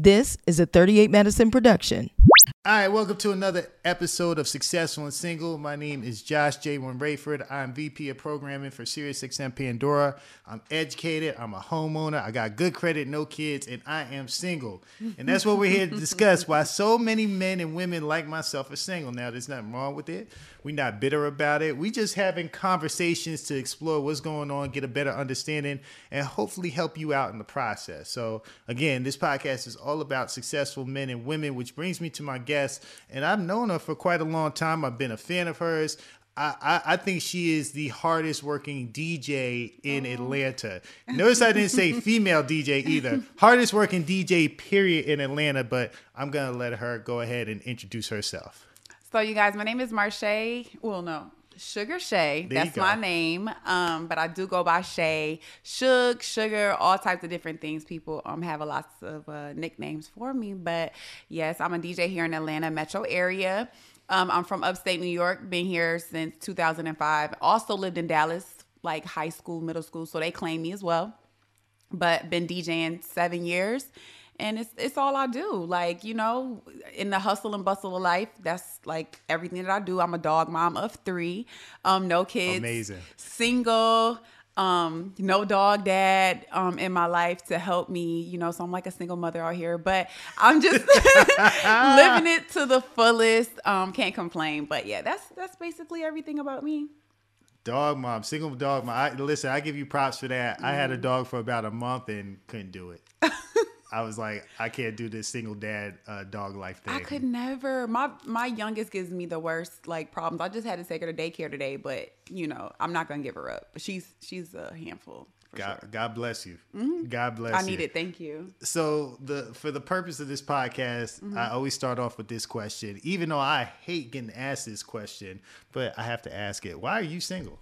This is a 38 Medicine production. All right, welcome to another episode of Successful and Single. My name is Josh J1 Rayford. I'm VP of Programming for SiriusXM Pandora. I'm educated, I'm a homeowner, I got good credit, no kids, and I am single. And that's what we're here to discuss why so many men and women like myself are single. Now, there's nothing wrong with it. We're not bitter about it. We're just having conversations to explore what's going on, get a better understanding, and hopefully help you out in the process. So, again, this podcast is all about successful men and women, which brings me to my guest. And I've known her for quite a long time. I've been a fan of hers. I, I, I think she is the hardest working DJ in oh. Atlanta. Notice I didn't say female DJ either. Hardest working DJ, period, in Atlanta, but I'm going to let her go ahead and introduce herself. So, you guys, my name is Marche. Well, no, Sugar Shay. There That's my name. Um, but I do go by Shay, Shug, Sugar, all types of different things. People um have a lots of uh, nicknames for me. But yes, I'm a DJ here in Atlanta metro area. Um, I'm from upstate New York. Been here since 2005. Also lived in Dallas, like high school, middle school. So they claim me as well. But been DJing seven years and it's it's all I do. Like you know, in the hustle and bustle of life, that's like everything that I do. I'm a dog mom of three, um, no kids, amazing, single. Um, no dog dad um in my life to help me, you know, so I'm like a single mother out here, but I'm just living it to the fullest. Um, can't complain. But yeah, that's that's basically everything about me. Dog mom, single dog mom. I, listen, I give you props for that. Mm-hmm. I had a mm-hmm. dog for about a month and couldn't do it. I was like, I can't do this single dad uh, dog life thing. I could never. My my youngest gives me the worst like problems. I just had to take her to daycare today, but you know, I'm not gonna give her up. But she's she's a handful. God, sure. God bless you. Mm-hmm. God bless I you. need it. Thank you. So the for the purpose of this podcast, mm-hmm. I always start off with this question, even though I hate getting asked this question, but I have to ask it. Why are you single?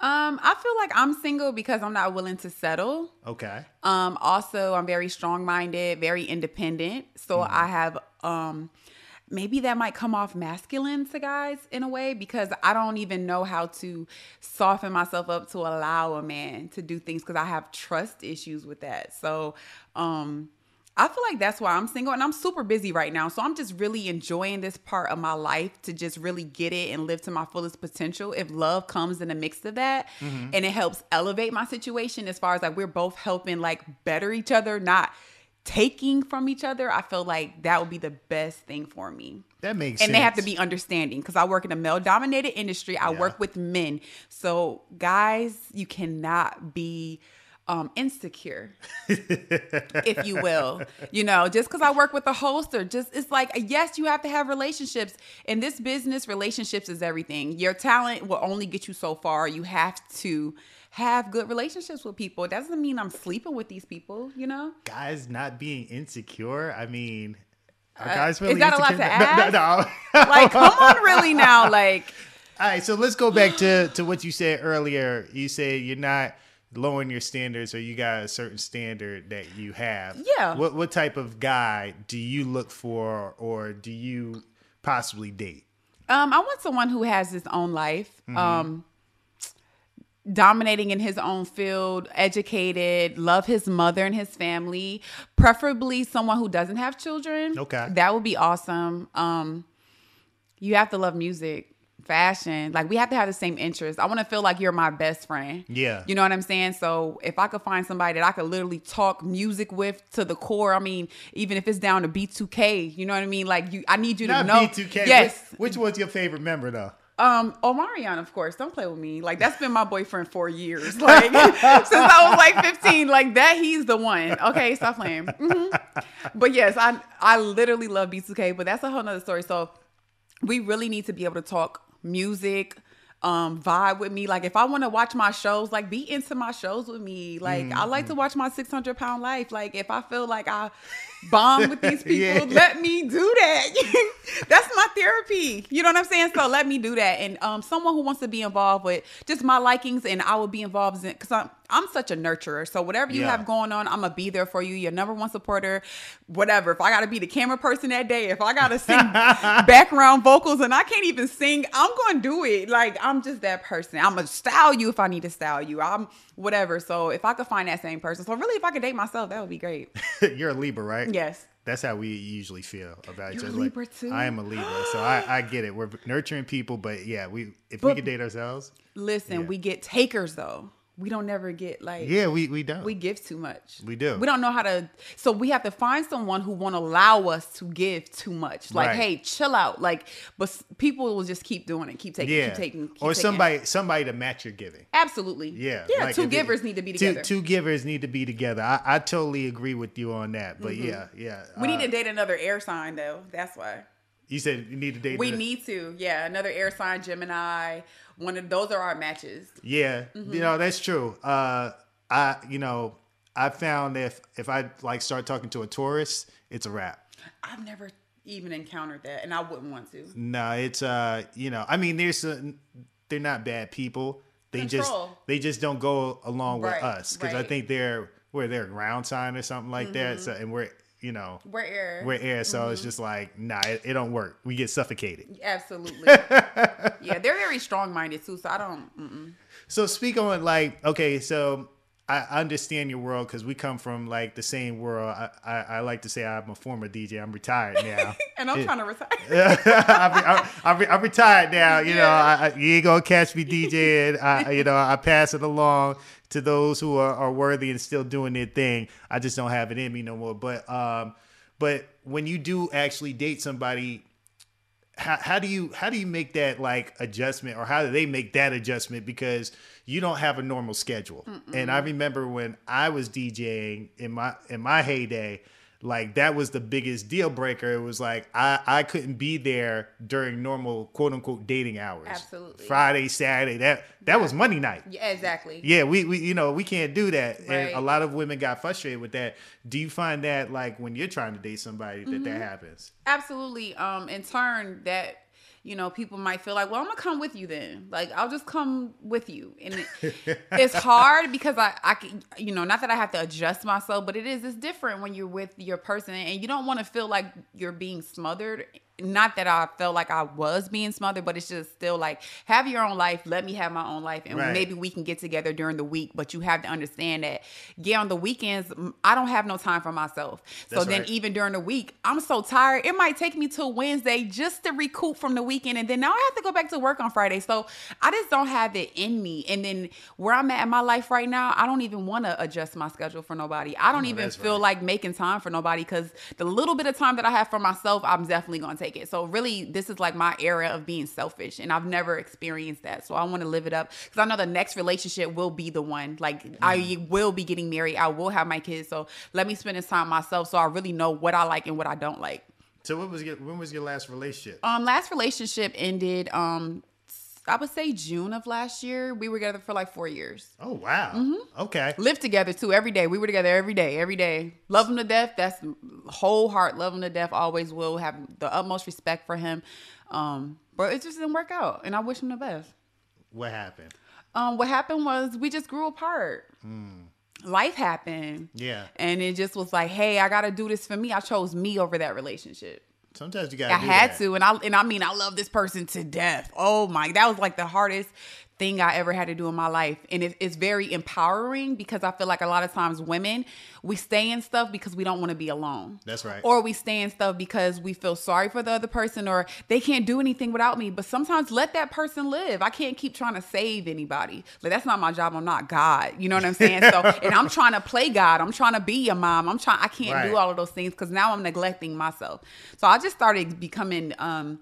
Um, I feel like I'm single because I'm not willing to settle. Okay. Um, also I'm very strong minded, very independent. So mm. I have um maybe that might come off masculine to guys in a way because I don't even know how to soften myself up to allow a man to do things because I have trust issues with that. So um I feel like that's why I'm single and I'm super busy right now. So I'm just really enjoying this part of my life to just really get it and live to my fullest potential. If love comes in the mix of that mm-hmm. and it helps elevate my situation as far as like we're both helping like better each other, not taking from each other, I feel like that would be the best thing for me. That makes sense. and sense. they have to be understanding because I work in a male dominated industry. I yeah. work with men. So guys, you cannot be um, insecure, if you will. You know, just because I work with a holster, just it's like yes, you have to have relationships. In this business, relationships is everything. Your talent will only get you so far. You have to have good relationships with people. It doesn't mean I'm sleeping with these people. You know, guys not being insecure. I mean. Are uh, guys really is that insecure? a lot to ask? No, no. like, come on, really now, like. All right, so let's go back to to what you said earlier. You said you're not lowering your standards or you got a certain standard that you have. Yeah. What what type of guy do you look for or do you possibly date? Um, I want someone who has his own life. Mm-hmm. Um dominating in his own field, educated, love his mother and his family, preferably someone who doesn't have children. Okay. That would be awesome. Um you have to love music fashion. Like we have to have the same interests. I want to feel like you're my best friend. Yeah. You know what I'm saying? So if I could find somebody that I could literally talk music with to the core, I mean, even if it's down to B2K, you know what I mean? Like you I need you Not to know. B2K. Yes. Which, which was your favorite member though? Um, Omarion, of course. Don't play with me. Like that's been my boyfriend for years. Like since I was like 15. Like that, he's the one. Okay, stop playing. Mm-hmm. But yes, I I literally love B2K, but that's a whole nother story. So we really need to be able to talk music um vibe with me like if i want to watch my shows like be into my shows with me like mm-hmm. i like to mm-hmm. watch my 600 pound life like if i feel like i bond with these people yeah. let me do that that's my therapy you know what i'm saying so let me do that and um someone who wants to be involved with just my likings and i will be involved in because i'm I'm such a nurturer. So whatever you Yeah. have going on, I'm gonna be there for you. Your number one supporter. Whatever. If I gotta be the camera person that day, if I gotta sing background vocals and I can't even sing, I'm gonna do it. Like I'm just that person. I'm gonna style you if I need to style you. I'm whatever. So if I could find that same person, so really if I could date myself, that would be great. You're a Libra, right? Yes. That's how we usually feel about each other. Like, Libra too? I am a Libra, so I, I get it. We're nurturing people, but yeah, we if we could date ourselves, Listen, Yeah. we get takers though. We don't never get like yeah, we we don't. we give too much. We do. We don't know how to. So we have to find someone who won't allow us to give too much. Like, Right. hey, chill out. Like, but people will just keep doing it, keep taking, yeah, keep taking, keep or taking. somebody somebody to match your giving. Absolutely. Yeah, Yeah. like two if it- givers need to be together. Two, givers need to be together. I, I totally agree with you on that. But yeah, yeah. Mm-hmm. we need uh, to date another air sign though. That's why. You said you need to date. We the- need to. Yeah, another air sign, Gemini. One of those are our matches. Yeah, Mm-hmm. you know that's true. Uh, I you know I found if if I like start talking to a Taurus, it's a wrap. I've never even encountered that, and I wouldn't want to. No, it's uh you know I mean there's a, they're not bad people. They just they just don't go along with us because I right. Mm-hmm. think they're we're their ground sign or something like that. So and we're you know We're air. we're air, so Mm-hmm. it's just like nah, it, it don't work. We get suffocated. Absolutely. yeah, they're very strong minded too. So I don't. Mm-mm. So speak on like okay, so I understand your world because we come from like the same world. I, I, I like to say I'm a former DJ. I'm retired now. And I'm Yeah. trying to retire. I'm, I'm, I'm, I'm retired now. You know, Yeah. I, I, you ain't gonna catch me DJing. I, you know, I pass it along to those who are, are worthy and still doing their thing. I just don't have it in me no more. But um, but when you do actually date somebody, how, how do you how do you make that like adjustment or how do they make that adjustment because you don't have a normal schedule and i remember when i was djing in my in my heyday like that was the biggest deal breaker it was like i i couldn't be there during normal quote unquote dating hours Absolutely. friday saturday that that was money night Yeah, exactly. yeah, we, we you know we can't do that, and Right. a lot of women got frustrated with that. Do you find that like when you're trying to date somebody that Mm-hmm. that happens? Absolutely. Um, in turn, that you know, people might feel like, well, I'm gonna come with you then. Like, I'll just come with you, and it, it's hard because I, I, can, you know, not that I have to adjust myself, but it is. It's different when you're with your person, and you don't want to feel like you're being smothered. Not that I felt like I was being smothered, but it's just still like have your own life. Let me have my own life, and Right. maybe we can get together during the week. But you have to understand that, yeah, on the weekends, I don't have no time for myself. So then right. even during the week, I'm so tired. It might take me till Wednesday just to recoup from the weekend. And then now I have to go back to work on Friday. So I just don't have it in me. And then where I'm at in my life right now, I don't even want to adjust my schedule for nobody. I don't even feel right. like making time for nobody because the little bit of time that I have for myself, I'm definitely going to take it. So really, this is like my era of being selfish. And I've never experienced that. So I want to live it up because I know the next relationship will be the one. Like I Mm. will be getting married. I will have my kids. So let me spend this time myself so I really know what I like and what I don't like. So what was your when was your last relationship? Um, last relationship ended. Um, I would say June of last year. We were together for like four years. Oh wow. Mm-hmm. Okay. Lived together too every day. We were together every day, every day. Love him to death. That's whole heart. Love him to death. Always will have the utmost respect for him. Um, but it just didn't work out, and I wish him the best. What happened? Um, what happened was we just grew apart. Life happened. Yeah. And it just was like, hey, I gotta do this for me. I chose me over that relationship. Sometimes you gotta. I had that. to, and I and I mean, I love this person to death. Oh my, that was like the hardest thing I ever had to do in my life, and it, it's very empowering because I feel like a lot of times women we stay in stuff because we don't want to be alone. That's right. Or we stay in stuff because we feel sorry for the other person, or they can't do anything without me. But sometimes let that person live. I can't keep trying to save anybody. Like that's not my job. I'm not God. You know what I'm saying? So, and I'm trying to play God. I'm trying to be your mom. I'm trying. I can't Right. do all of those things because now I'm neglecting myself. So I just started becoming um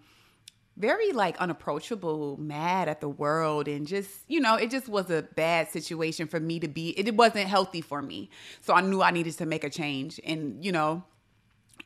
very like unapproachable, mad at the world, and just you know, it just was a bad situation for me to be. It wasn't healthy for me, so I knew I needed to make a change. And you know,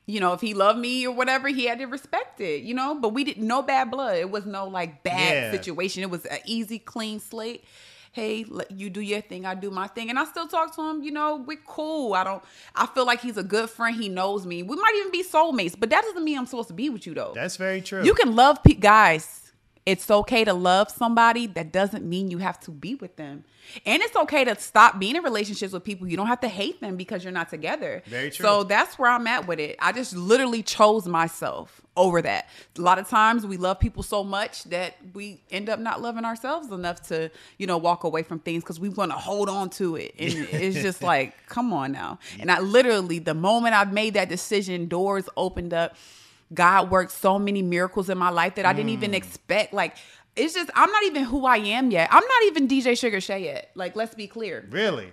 you know, if he loved me or whatever, he had to respect it. You know, but we didn't no bad blood. It was no like bad Yeah. situation. It was an easy, clean slate. Hey, let you do your thing, I do my thing, and I still talk to him. You know, we're cool. I don't. I feel like he's a good friend. He knows me. We might even be soulmates, but that doesn't mean I'm supposed to be with you though. That's very true. You can love pe- guys It's okay to love somebody. That doesn't mean you have to be with them. And it's okay to stop being in relationships with people. You don't have to hate them because you're not together. Very true. So that's where I'm at with it. I just literally chose myself over that. A lot of times we love people so much that we end up not loving ourselves enough to, you know, walk away from things because we want to hold on to it. And it's just like, come on now. And I literally, the moment I made that decision, doors opened up. God worked so many miracles in my life that I didn't even expect. Like, it's just, I'm not even who I am yet. I'm not even DJ Sugar Shay yet. Like, let's be clear. Really?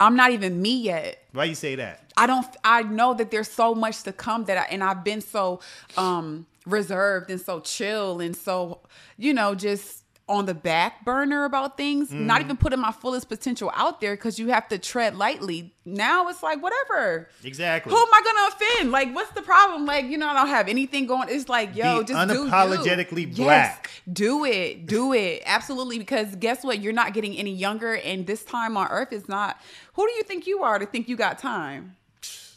I'm not even me yet. Why you say that? I don't I know that there's so much to come that I and I've been so um reserved and so chill and so you know just on the back burner about things, not mm-hmm. even putting my fullest potential out there because you have to tread lightly. Now it's like whatever. Exactly. Who am I gonna offend? Like, what's the problem? Like, you know, I don't have anything going. It's like, yo, Be just do unapologetically Yes, black. do it, do it, absolutely. Because guess what? You're not getting any younger, and this time on Earth is not. Who do you think you are to think you got time?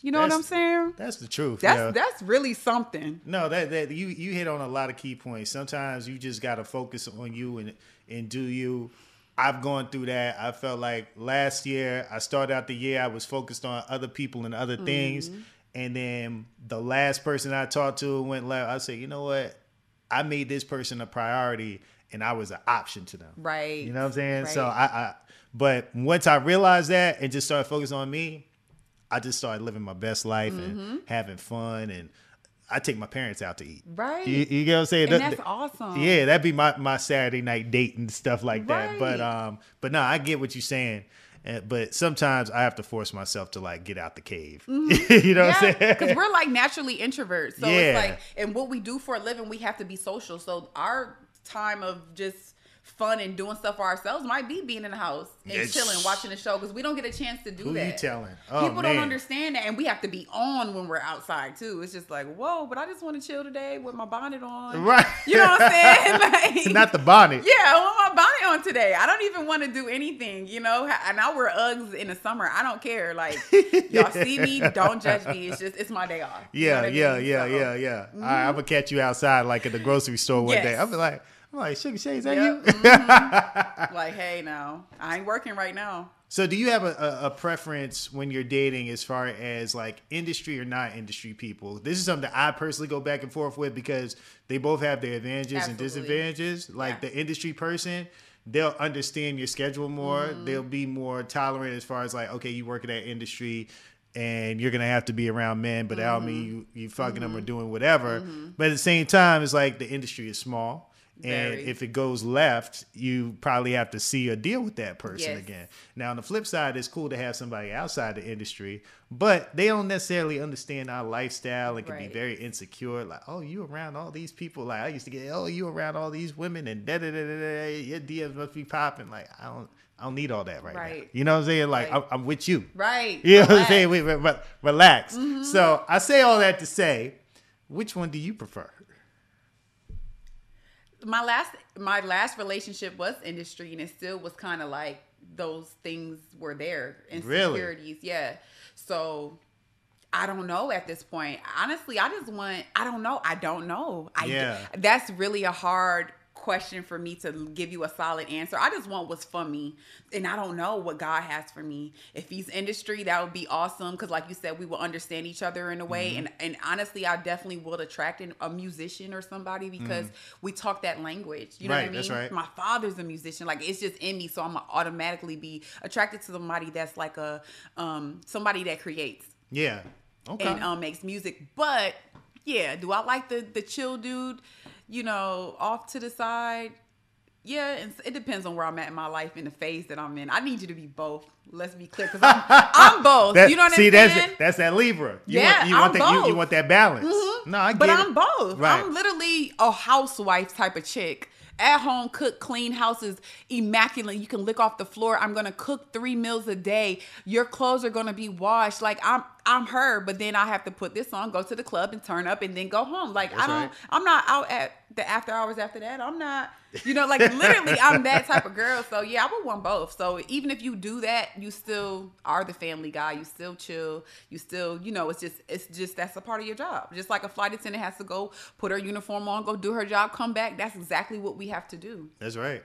You know what I'm saying? That's the truth. That's yo. that's really something. No, that that you you hit on a lot of key points. Sometimes you just got to focus on you and and do you. I've gone through that. I felt like last year I started out the year I was focused on other people and other things, mm-hmm. and then the last person I talked to went left. I said, you know what? I made this person a priority, and I was an option to them. Right. You know what I'm saying? So I, I, but once I realized that and just started focusing on me, I just started living my best life Mm-hmm. and having fun. And I take my parents out to eat. Right. You, you get what I'm saying? And That- that's awesome. Yeah, that'd be my, my Saturday night date and stuff like that. But um, but no, I get what you're saying. Uh, but sometimes I have to force myself to like get out the cave. you know what I'm Mm-hmm. Saying? because we're like naturally introverts. So Yeah. it's like, and what we do for a living, we have to be social. So our time of just fun and doing stuff for ourselves might be being in the house and Yes. chilling, watching a show because we don't get a chance to do Who that. you telling? Oh, People man. don't understand that, and we have to be on when we're outside too. It's just like, whoa, but I just want to chill today with my bonnet on. Right. You know what I'm saying? Like, Not the bonnet. yeah, I want my bonnet on today. I don't even want to do anything, you know. And I wear Uggs in the summer. I don't care. Like y'all see me, don't judge me. It's just it's my day off. You know Yeah, I yeah, mean? yeah, So, yeah, yeah. All right, I'm gonna catch you outside like at the grocery store one Yes. day. I'm like, I'm like, Sugar Shay, is that Yep, you? mhm. like, hey, now I ain't working right now. So, do you have a, a, a preference when you're dating as far as like industry or not industry people? This is something that I personally go back and forth with because they both have their advantages and disadvantages. Like Yeah. the industry person, they'll understand your schedule more. Mm-hmm. They'll be more tolerant as far as like, okay, you work in that industry and you're gonna have to be around men, but that don't mean Mm-hmm. you you fucking them or doing whatever. But at the same time, it's like the industry is small. And if it goes left, you probably have to see or deal with that person Yes. again. Now, on the flip side, it's cool to have somebody outside the industry, but they don't necessarily understand our lifestyle and can be very insecure. Like, oh, you around all these people. Like, I used to get, oh, you around all these women and da da da da da. Your DMs must be popping. Like, I don't, I don't need all that right, now. Right. You know what I'm saying? Like, Right. I'm, I'm with you. Right. You know what I'm Relax. saying? Wait, re- re- relax. Mm-hmm. So I say all that to say, which one do you prefer? My last my last relationship was industry and it still was kind of like those things were there. Really? insecurities yeah. So i don't know at this point. Honestly i just want i don't know. I don't know. I Yeah. that's really a hard question for me to give you a solid answer i just want what's for me and i don't know what god has for me if he's industry that would be awesome because like you said we will understand each other in a way Mm-hmm. and and honestly i definitely would attract an, a musician or somebody because we talk that language you know Mm-hmm. Right, what i mean that's right. my father's a musician like it's just in me so i'm gonna automatically be attracted to somebody that's like a um somebody that creates Yeah. Okay. and um makes music but yeah do i like the the chill dude you know off to the side yeah, and it depends on where I'm at in my life and the phase that I'm in. I need you to be both. Let's be clear, because I'm, I'm both. That- you know what see, I'm that's saying? that's that Libra. You Yeah, want, you I'm that. You, you want that balance. Mm-hmm. No, I get but it. I'm both. Right. I'm literally a housewife type of chick. At home, cook, clean houses, immaculate. You can lick off the floor. I'm gonna cook three meals a day. Your clothes are gonna be washed. Like I'm I'm her, but then I have to put this on, go to the club and turn up and then go home. Like That's I don't right. I'm not out at the after hours after that. I'm not you know, like literally I'm that type of girl. So yeah, I would want both. So even if you do that, you still are the family guy. You still chill. You still, you know, it's just it's just that's a part of your job. Just like a flight attendant has to go put her uniform on, go do her job, come back. That's exactly what we have to do. That's right.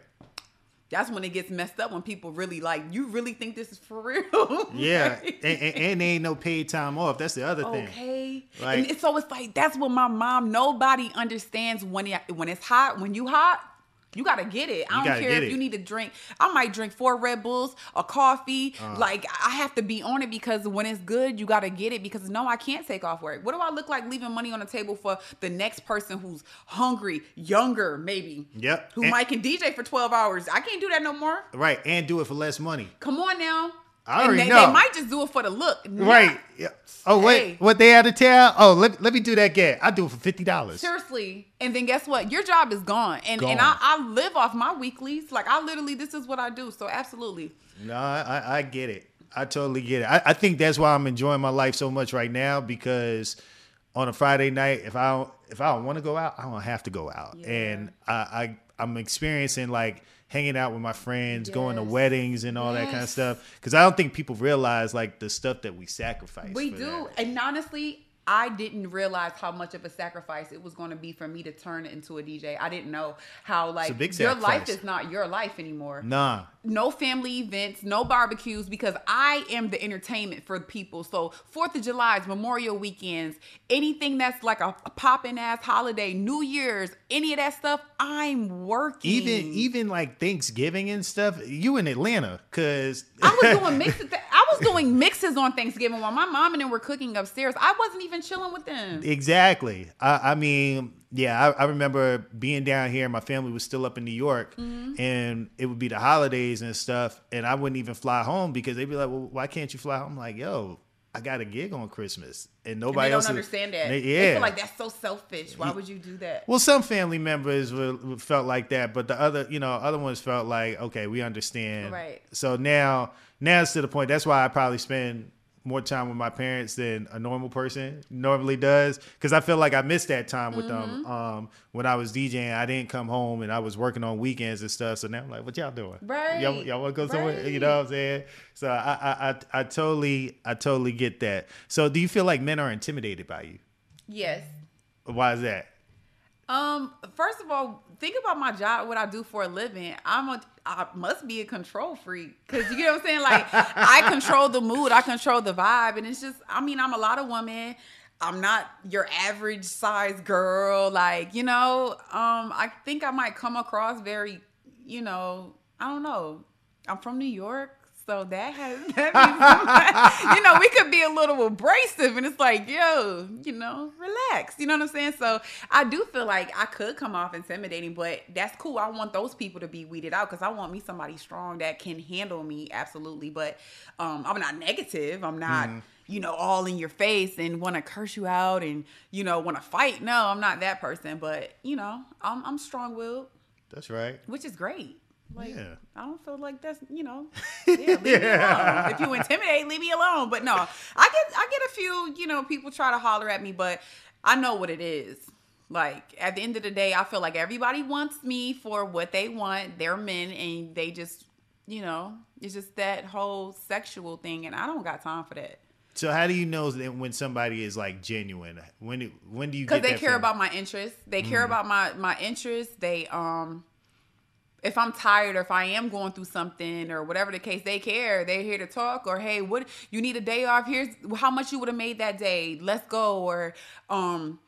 That's when it gets messed up when people really like, you really think this is for real? Yeah, and, and, and they ain't no paid time off. That's the other thing. Okay. Like- and it's, so it's like that's what my mom. Nobody understands when it, when it's hot. When you hot, you gotta get it. I don't care if it. you need to drink. I might drink four Red Bulls, a coffee. Uh. like I have to be on it because when it's good, you gotta get it. Because no, I can't take off work. What do I look like leaving money on the table for the next person who's hungry, younger, maybe? Yep. Who And- might can DJ for twelve hours? I can't do that no more. Right, and do it for less money. Come on now. I And already they, know. they might just do it for the look. Right. Yeah. Oh wait, Hey. what they out of town? Oh, let, let me do that gag. I do it for fifty dollars. Seriously. And then guess what? Your job is gone. And Gone. and I, I live off my weeklies. Like I literally this is what I do. So absolutely. No, I, I- I get it. I totally get it. I, I think that's why I'm enjoying my life so much right now because on a Friday night, if I don't, if I don't want to go out, I don't have to go out, Yeah. and I, I I'm experiencing like hanging out with my friends, going to weddings and all that kind of stuff. Because I don't think people realize like the stuff that we sacrifice. We do. that. And honestly, I didn't realize how much of a sacrifice it was going to be for me to turn into a DJ. I didn't know how like your life is not your life anymore. Nah, no family events, no barbecues because I am the entertainment for people. So Fourth of July's, Memorial weekends, anything that's like a, a popping ass holiday, New Year's, any of that stuff, I'm working. even even like Thanksgiving and stuff. You in Atlanta? Cause I was doing mixes. I was doing mixes on Thanksgiving while my mom and them were cooking upstairs. I wasn't even chilling with them. Exactly. I, I mean, yeah, I, I remember being down here. My family was still up in New York, Mm-hmm. and it would be the holidays and stuff. And I wouldn't even fly home because they'd be like, "Well, why can't you fly home?" I'm like, "Yo, I got a gig on Christmas, and And nobody they else understand that. They- They yeah, feel like that's so selfish. Why would you do that? well, some family members were- felt like that, but the other, you know, other ones felt like, okay, we understand. Right. So now, now it's to the point. That's why I probably spend more time with my parents than a normal person normally does, because I feel like I missed that time with them Mm-hmm. um, when I was DJing. I didn't come home and I was working on weekends and stuff. So now I'm like, what y'all doing? Right. Y'all, y'all want to go somewhere? You know what I'm saying? So I, I, I, I totally, I totally get that. So do you feel like men are intimidated by you? Yes. Why is that? Um, first of all, think about my job, what I do for a living. I'm a I must be a control freak. Cause you get what I'm saying? Like I control the mood, I control the vibe. And it's just, I mean, I'm a lot of woman. I'm not your average size girl. Like, you know, um, I think I might come across very, you know, I don't know. I'm from New York. So that has that means, you know, we could be a little abrasive and it's like, yo, you know, relax. You know what I'm saying? So I do feel like I could come off intimidating, but that's cool. I want those people to be weeded out because I want me somebody strong that can handle me absolutely. But um, I'm not negative. I'm not, you know, all in your face and want to curse you out and, you know, want to fight. No, I'm not that person. But, you know, I'm, I'm strong willed, That's right. which is great. Like, Yeah. I don't feel like that's you know, yeah, leave me alone. If you intimidate, leave me alone. But no, I get I get a few you know people try to holler at me, but I know what it is. Like at the end of the day, I feel like everybody wants me for what they want. They're men, and they just you know it's just that whole sexual thing, and I don't got time for that. So how do you know that when somebody is like genuine? When do- when do you because they care feeling? about my interests they care Mm. about my my interests they um if i'm tired or if i am going through something or whatever the case they care. They're here to talk or hey what you need a day off? Here's how much you would have made that day? Let's go. Or um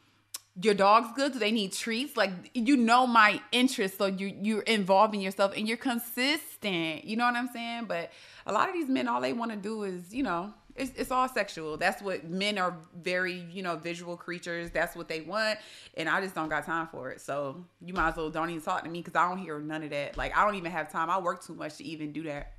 your dog's good do they need treats. Like you know my interests so you you're involving yourself and you're consistent. You know what i'm saying? But a lot of these men all they want to do is you know it's, it's all sexual that's what men are very you know visual creatures that's what they want and i just don't got time for it so you might as well don't even talk to me because i don't hear none of that like i don't even have time i work too much to even do that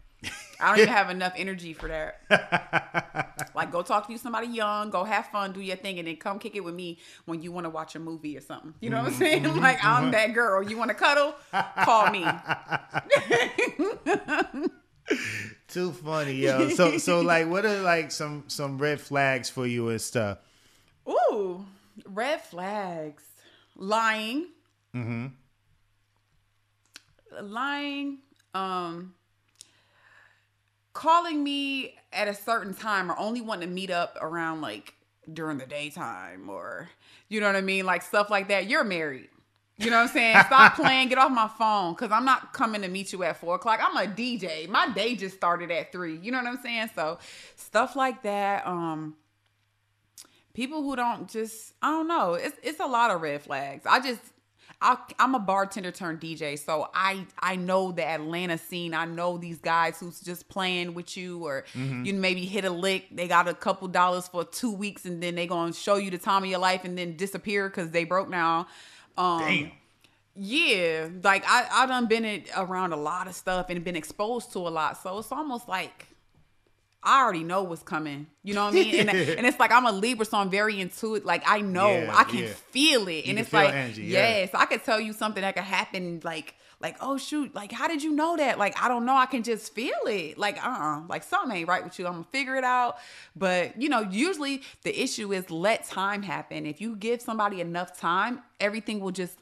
I don't even have enough energy for that. like, go talk to you somebody young, go have fun, do your thing, and then come kick it with me when you want to watch a movie or something. You know what I'm mm-hmm, saying? Mm-hmm, like, I'm mm-hmm. that girl. You want to cuddle? Call me. Too funny, yo. So so like what are like some some red flags for you and stuff? Ooh, red flags. Lying. Mm-hmm. Lying. Um calling me at a certain time or only wanting to meet up around like during the daytime or you know what I mean? Like stuff like that. You're married. You know what I'm saying? Stop playing. Get off my phone because I'm not coming to meet you at four o'clock. I'm a DJ. My day just started at three. You know what I'm saying? So stuff like that. Um, people who don't just I don't know. It's it's a lot of red flags. I just I, am a bartender turned DJ, so I I know the Atlanta scene. I know these guys who's just playing with you, or mm-hmm. you maybe hit a lick. They got a couple dollars for two weeks, and then they gonna show you the time of your life, and then disappear because they broke now. Um, Damn. Yeah, like I I done been it around a lot of stuff and been exposed to a lot, so it's almost like I already know what's coming. You know what I mean? And, and it's like I'm a Libra, so I'm very intuitive. Like I know, yeah, I can yeah. feel it, you and it's like energy, yes, yeah. I could tell you something that could happen. Like like oh shoot, like how did you know that? Like I don't know, I can just feel it. Like uh, uh like something ain't right with you. I'm gonna figure it out. But you know, usually the issue is let time happen. If you give somebody enough time, everything will just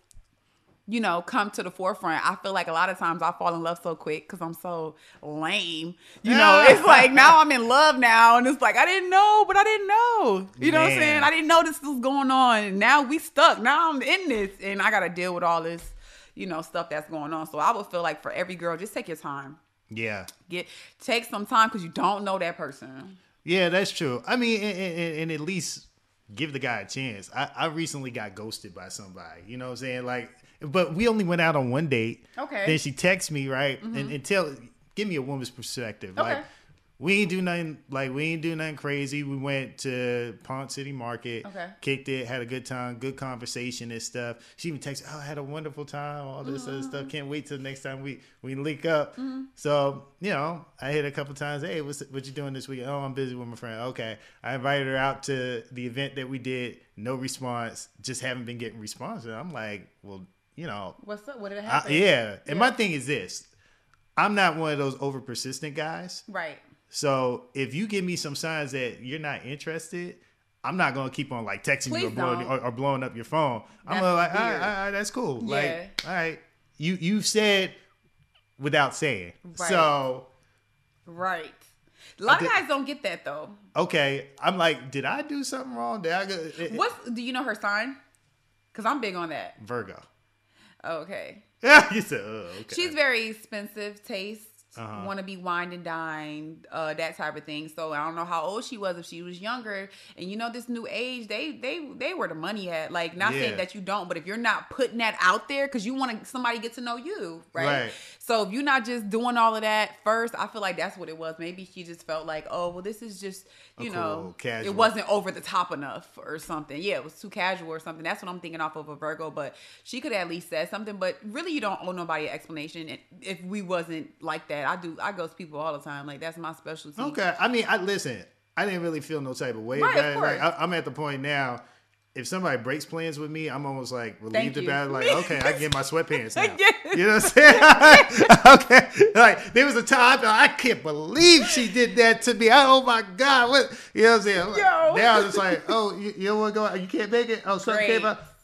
you know, come to the forefront. I feel like a lot of times I fall in love so quick because I'm so lame. You know, it's like now I'm in love now, and it's like I didn't know, but I didn't know. You know what I'm saying? I didn't know this was going on, and now we stuck. Now I'm in this, and I got to deal with all this, you know, stuff that's going on. So I would feel like for every girl, just take your time. Yeah. Get take some time because you don't know that person. Yeah, that's true. I mean, and, and, and at least give the guy a chance. I, I recently got ghosted by somebody. You know what I'm saying? Like but we only went out on one date. Okay. Then she texts me, right? Mm-hmm. And, and tell give me a woman's perspective. Okay. Like we ain't do nothing like we ain't do nothing crazy. We went to Ponce City Market, okay. kicked it, had a good time, good conversation and stuff. She even texted, "Oh, I had a wonderful time, all this mm-hmm. other stuff. Can't wait till next time we we link up." Mm-hmm. So you know, I hit a couple times. Hey, what's what you doing this week? Oh, I'm busy with my friend. Okay, I invited her out to the event that we did. No response. Just haven't been getting response. And I'm like, well you know. What's up? What did it happen? I, yeah. And my thing is this I'm not one of those over persistent guys. Right. So if you give me some signs that you're not interested, I'm not gonna keep on like texting Please you or blowing, or, or blowing, up your phone. I'm like, all right, all right, that's cool. Yeah. Like, all right, you you said without saying. Right. So. Right. A lot of guys don't get that though. Okay, I'm like, did I do something wrong? Did I go? What's do you know her sign? Because I'm big on that. Virgo. Oh, okay. Yeah, you said, oh, okay. She's very expensive taste. Uh-huh. Want to be wined and dined, uh, that type of thing. So I don't know how old she was if she was younger. And you know, this new age, they they they were the money at. Like, not yeah. saying that you don't, but if you're not putting that out there because you want to somebody get to know you, right? right? So if you're not just doing all of that first, I feel like that's what it was. Maybe she just felt like, oh, well, this is just you know, casual. it wasn't over the top enough or something. Yeah, it was too casual or something. That's what I'm thinking off of a Virgo. But she could at least said something. But really, you don't owe nobody an explanation. If we wasn't like that, I do. I ghost people all the time. Like that's my specialty. Okay, I mean, I listen. I didn't really feel no type of way right, about it. Like, I, I'm at the point now if somebody breaks plans with me, I'm almost like relieved about it. Like, okay, I can get my sweatpants now. You know what I'm saying? okay. Like, there was a time I can't believe she did that to me. I, oh my God. What you know what I'm saying? Yo. Now it's like, oh, you, you don't want to go You can't make it? Oh, something came up.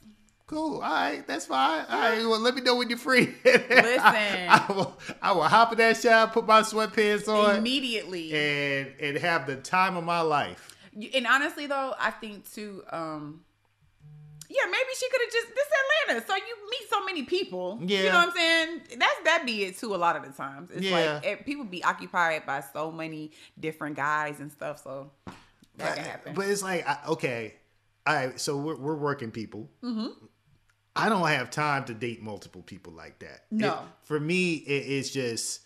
Cool. All right, that's fine. All right, well, let me know when you're free. Listen, I, I, will. I will hop in that shower, put my sweatpants on immediately, and and have the time of my life. And honestly, though, I think too. um yeah, maybe she could have just this Atlanta. So you meet so many people. Yeah. You know what I'm saying? That's that be it too a lot of the times. It's yeah. like it, people be occupied by so many different guys and stuff. So that but, can happen. But it's like okay. All right, so we're, we're working people. Mm-hmm. I don't have time to date multiple people like that. No. It, for me, it, it's just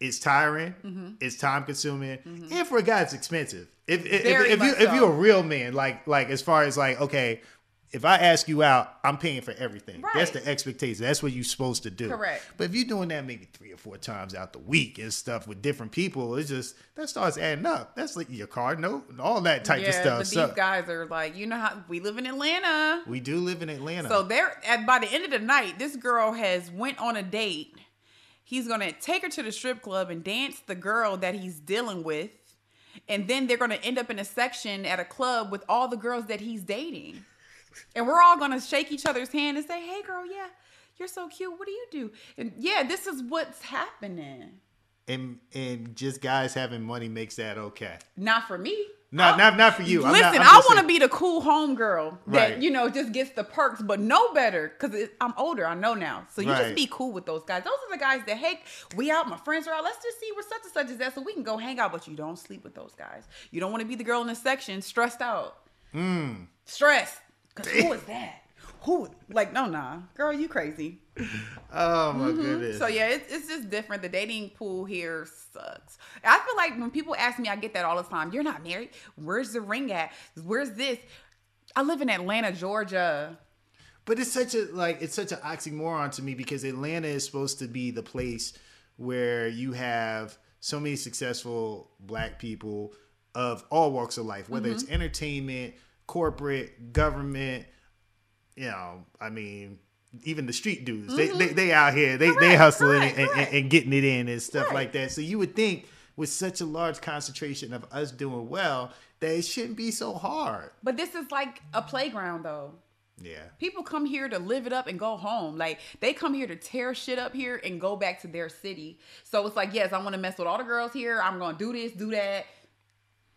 it's tiring, mm-hmm. it's time consuming, mm-hmm. and for a guy, it's expensive. If if, if, if you so. if you're a real man, like like as far as like okay, if I ask you out, I'm paying for everything. Right. That's the expectation. That's what you're supposed to do. Correct. But if you're doing that maybe three or four times out the week and stuff with different people, it's just that starts adding up. That's like your car note and all that type yeah, of stuff. But so, these guys are like, you know how we live in Atlanta. We do live in Atlanta. So they're at by the end of the night, this girl has went on a date He's gonna take her to the strip club and dance the girl that he's dealing with, and then they're gonna end up in a section at a club with all the girls that he's dating, and we're all gonna shake each other's hand and say, "Hey, girl, yeah, you're so cute. What do you do?" And yeah, this is what's happening. And and just guys having money makes that okay. Not for me. Not not not for you. I'm Listen, not, I want to be the cool home girl that Right. you know just gets the perks, but no better because I'm older. I know now, so you Right. just be cool with those guys. Those are the guys that hey, we out, my friends are out. Let's just see where such and such is at, so we can go hang out. But you don't sleep with those guys. You don't want to be the girl in the section stressed out, Hmm. stressed. Cause who is that? Who like no nah, girl, you crazy. Oh my goodness. Mm-hmm. So yeah, it's, it's just different. The dating pool here sucks. I feel like when people ask me, I get that all the time. You're not married. Where's the ring at? Where's this? I live in Atlanta, Georgia. But it's such a like it's such an oxymoron to me because Atlanta is supposed to be the place where you have so many successful black people of all walks of life, whether Mm-hmm. it's entertainment, corporate, government, you know, I mean, even the street dudes. They, they they out here, they they Mm-hmm. Correct, hustling correct, and, and, and getting it in and stuff like that. So you would think with such a large concentration of us doing well that it shouldn't be so hard. But this is like a playground though. Yeah. People come here to live it up and go home. Like they come here to tear shit up here and go back to their city. So it's like, yes, I want to mess with all the girls here. I'm gonna do this, do that,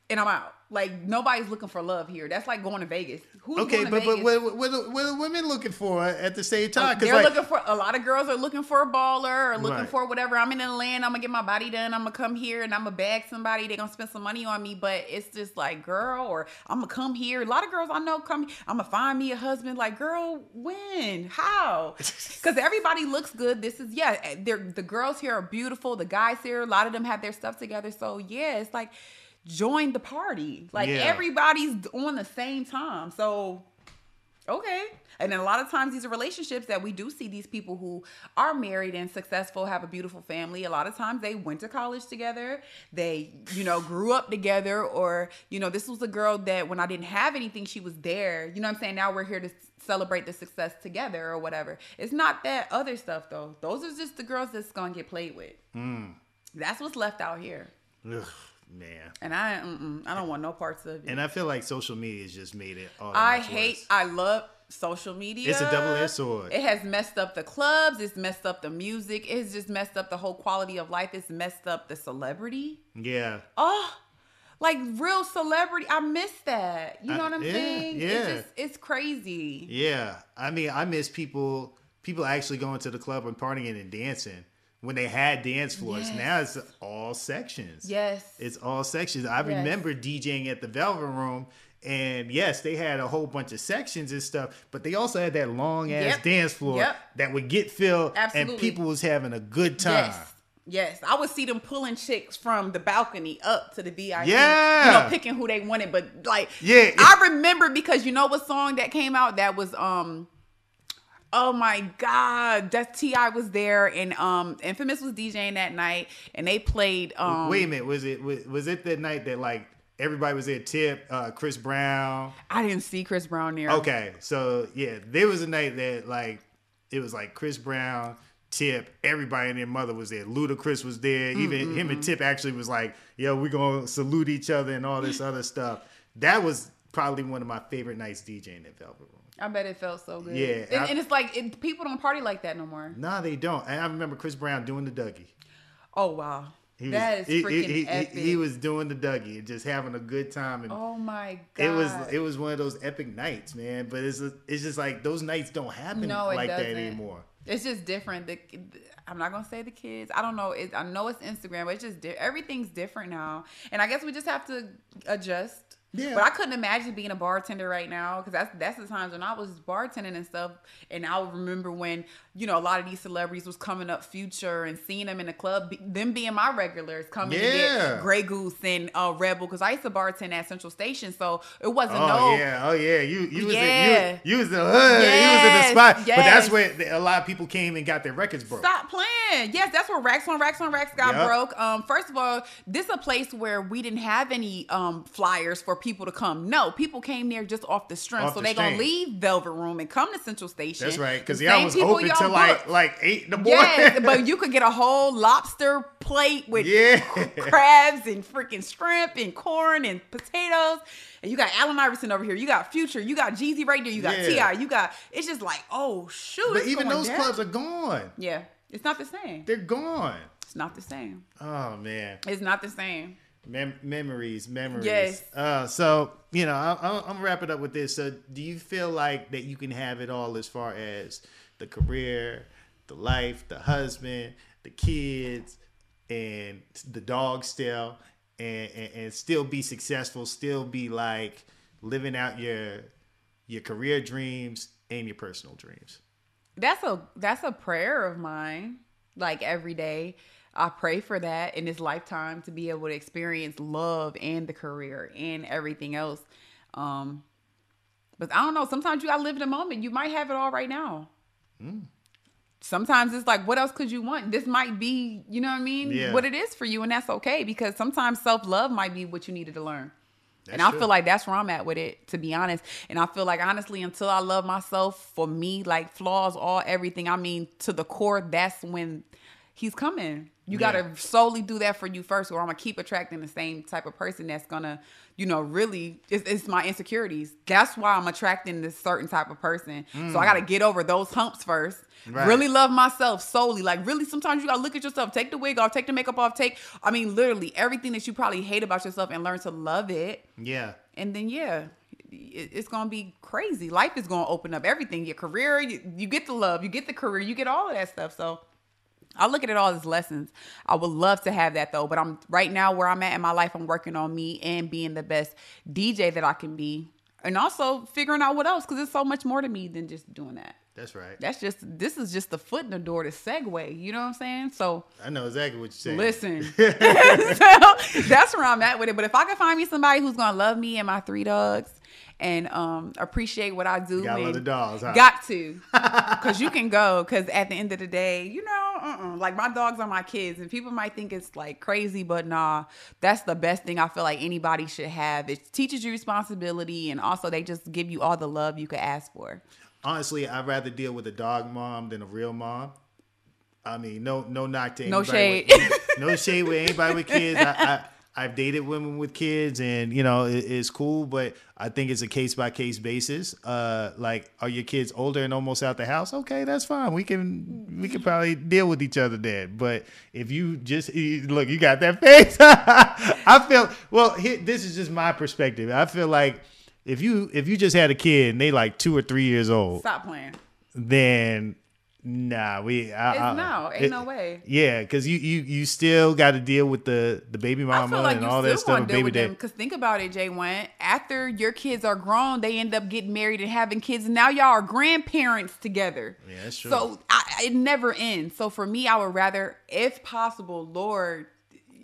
and I'm out. Like nobody's looking for love here. That's like going to Vegas. Who's Okay, but but Vegas? what, what, what, what are women looking for at the same oh, time? 'Cause, They're like, looking for a lot of girls are looking for a baller or looking Right. for whatever. I'm in Atlanta. I'm gonna get my body done. I'm gonna come here and I'm gonna bag somebody. They're gonna spend some money on me, but it's just like, girl, or I'm gonna come here. A lot of girls I know come. I'm gonna find me a husband. Like, girl, when? How? Because everybody looks good. This is yeah. Eh, they're the girls here are beautiful. The guys here, a lot of them have their stuff together. So yeah, it's like join the party. Like Yeah. everybody's on the same time. So Okay. And then a lot of times these are relationships that we do see these people who are married and successful, have a beautiful family. A lot of times they went to college together. They, you know, grew up together or, you know, this was a girl that when I didn't have anything, she was there. You know what I'm saying? Now we're here to celebrate the success together or whatever. It's not that other stuff though. Those are just the girls that's going to get played with. Hmm. That's what's left out here. ugh, man. And I I don't want no parts of it. And I feel like social media has just made it all. I hate. worse. I love social media. It's a double-edged sword. It has messed up the clubs. It's messed up the music. It's just messed up the whole quality of life. It's messed up the celebrity. Yeah. Oh, like real celebrity. I miss that. You know I- what I'm yeah, saying? yeah. It's just it's crazy. Yeah. I mean, I miss people people actually going to the club and partying and dancing when they had dance floors. Yes. Now it's all sections. Yes. It's all sections. I Yes. remember DJing at the Velvet Room. And yes, they had a whole bunch of sections and stuff, but they also had that long ass Yep. dance floor Yep. that would get filled, and people was having a good time. Yes. Yes, I would see them pulling chicks from the balcony up to the VIP. Yeah. you know, picking who they wanted. But like, Yeah. I remember because you know what song that came out that was um, oh my god, that T.I. was there and um, Infamous was DJing that night and they played um, Wait a minute, was it was, was it that night that like everybody was there? Tip, uh, Chris Brown. I didn't see Chris Brown there. Okay, so yeah, there was a night that like it was like Chris Brown, Tip, everybody and their mother was there. Ludacris was there. Even him and Tip actually was like, "Yo, we're gonna salute each other and all this other stuff." That was probably one of my favorite nights DJing at Velvet Room. I bet it felt so good. Yeah, and, I- and it's like it, people don't party like that no more. Nah, they don't. And I remember Chris Brown doing the Dougie. Oh wow, He that was, is freaking he, he- epic. he was doing the Dougie and just having a good time. And oh my god, it was it was one of those epic nights, man. But it's it's just like those nights don't happen No, like that doesn't. anymore. It's just different. The, I'm not gonna say the kids. I don't know. It, I know it's Instagram, but it's just di- everything's different now. And I guess we just have to adjust. Yeah. But I couldn't imagine being a bartender right now because that's that's the times when I was bartending and stuff. And I remember when you know a lot of these celebrities was coming up, Future, and seeing them in the club, be, them being my regulars coming to Yeah. get Grey Goose and uh, Rebel because I used to bartend at Central Station, so it wasn't Oh no. yeah, oh yeah. You you was Yeah. in, you, you was the hood, you was in the Yes, spot. But that's yes. where a lot of people came and got their records broke. Stop playing. Yes, that's where Racks on Racks on Racks got Yep. broke. Um, first of all, this is a place where we didn't have any um flyers for people to come. No, people came there just off the strength. Off so the they gonna leave Velvet Room and come to Central Station. That's right, because y'all was people open till like like eight in the morning. Yes, but you could get a whole lobster plate with Yeah. crabs and freaking shrimp and corn and potatoes. And you got Allen Iverson over here. You got Future. You got Jeezy right there. You got Yeah. T.I. You got. It's just like, oh shoot. but even those down. clubs are gone. Yeah, it's not the same. They're gone. It's not the same. Oh man. It's not the same. Mem- memories, memories. Yes. Uh, so you know, I, I, I'm gonna wrap it up with this. So, do you feel like that you can have it all as far as the career, the life, the husband, the kids, and the dog still, and, and and still be successful, still be like living out your your career dreams and your personal dreams? That's a that's a prayer of mine. Like every day, I pray for that in this lifetime to be able to experience love and the career and everything else. Um, but I don't know. Sometimes you gotta live in the moment. You might have it all right now. Hmm. Sometimes it's like, what else could you want? This might be, you know what I mean? Yeah. What it is for you, and that's okay because sometimes self love might be what you needed to learn. and I true. feel like that's where I'm at with it, to be honest. And I feel like honestly, until I love myself, for me, like flaws, all everything. I mean, to the core, that's when he's coming. You Yeah. gotta solely do that for you first, or I'm gonna keep attracting the same type of person that's gonna, you know, really. It's, it's my insecurities. That's why I'm attracting this certain type of person. So I gotta get over those humps first. Mm. Right. Really love myself solely. Like really, sometimes you gotta look at yourself. Take the wig off. Take the makeup off. Take, I mean, literally everything that you probably hate about yourself, and learn to love it Yeah. and then yeah it's gonna be crazy life is gonna open up everything your career you, you get the love you get the career you get all of that stuff so I look at it all as lessons. I would love to have that though, but I'm right now where I'm at in my life. I'm working on me and being the best DJ that I can be, and also figuring out what else because it's so much more to me than just doing that. That's right. That's just this is just the foot in the door to segue. You know what I'm saying? So I know exactly what you're saying. Listen, so that's where I'm at with it. But if I can find me somebody who's gonna love me and my three dogs and um appreciate what I do, Gotta love the dogs, huh? got to, because you can go. Because at the end of the day, you know, uh-uh. like my dogs are my kids, and people might think it's like crazy, but nah, that's the best thing I feel like anybody should have. It teaches you responsibility, and also they just give you all the love you could ask for. Honestly, I'd rather deal with a dog mom than a real mom. I mean, no, no knock to No shade. with- no shade with anybody with kids. I, I, I've dated women with kids, and you know, it, it's cool. But I think it's a case by case basis. Uh, like, are your kids older and almost out the house? Okay, that's fine. We can we can probably deal with each other then. But if you just look, you got that face. I feel well. Here, this is just my perspective. I feel like if you if you just had a kid and they like two or three years old, Stop playing. then nah, we I, It's I- no, ain't it- no way. Yeah, because you you you still got to deal with the the baby mama like and all that stuff want and to deal baby dad. because think about it, Jay. One after your kids are grown, they end up getting married and having kids. And now y'all are grandparents together. Yeah, that's true. So I, it never ends. So for me, I would rather, if possible, Lord,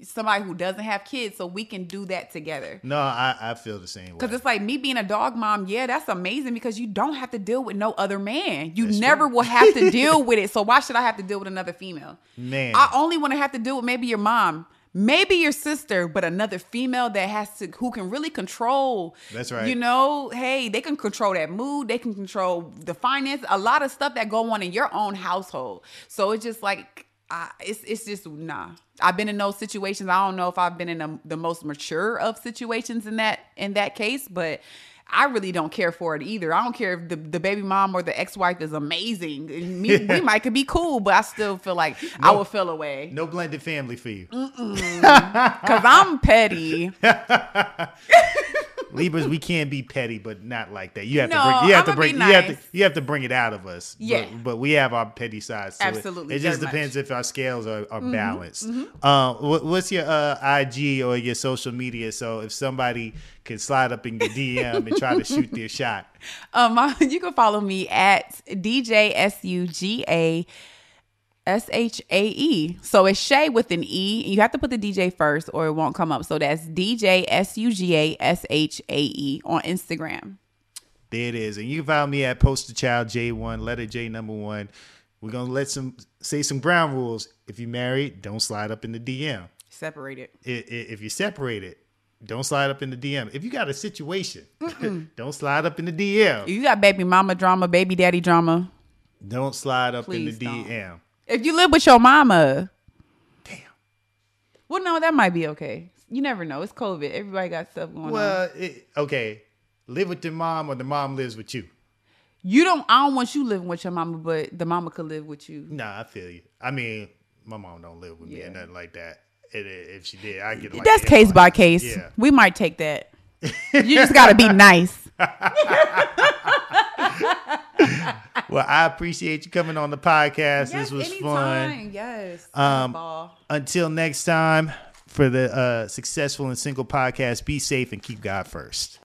somebody who doesn't have kids, so we can do that together. No, I I feel the same way. Because it's like me being a dog mom, yeah, that's amazing because you don't have to deal with no other man. You That's never true. will have to deal with it. So why should I have to deal with another female? Man. I only want to have to deal with maybe your mom, maybe your sister, but another female that has to who can really control. That's right. You know, hey, they can control that mood. They can control the finance. A lot of stuff that go on in your own household. So it's just like. I, it's it's just nah. I've been in those situations. I don't know if I've been in the, the most mature of situations in that in that case, but I really don't care for it either. I don't care if the, the baby mom or the ex wife is amazing. Me, we might could be cool, but I still feel like I would feel away no blended family for you. because I'm petty. Libras, we can be petty, but not like that. You have No, to bring you have to bring be you have to you have to bring it out of us. Yeah. But, but we have our petty sides. Absolutely, It, it just depends much. if our scales are, are Mm-hmm, balanced. Uh, what, what's your uh, IG or your social media? So if somebody can slide up in your DM and try to shoot their shot. Um, you can follow me at DJ S U G A S H A E. So it's Shay with an E. You have to put the DJ first or it won't come up. So that's DJ S U G A S H A E on Instagram. There it is. And you can find me at Poster Child J1, letter J number one. We're gonna let some say some ground rules. If you married, don't slide up in the DM. Separated. If you're separated, don't slide up in the DM. If you got a situation, don't slide up in the DM. You got baby mama drama, baby daddy drama. Don't slide up Please in the don't. DM. If you live with your mama, Damn. well, no, that might be okay. You never know. It's COVID. Everybody got stuff going on. Well, okay. Live with your mom or the mom lives with you. You don't. I don't want you living with your mama, but the mama could live with you. Nah, I feel you. I mean, my mom don't live with me or nothing like that. And if she did, I get like That's case by case. Yeah. We might take that. you just got to be nice. Well, I appreciate you coming on the podcast. this was fun. Yes. Um, Until next time, for the uh, Successful and Single podcast, be safe and keep God first.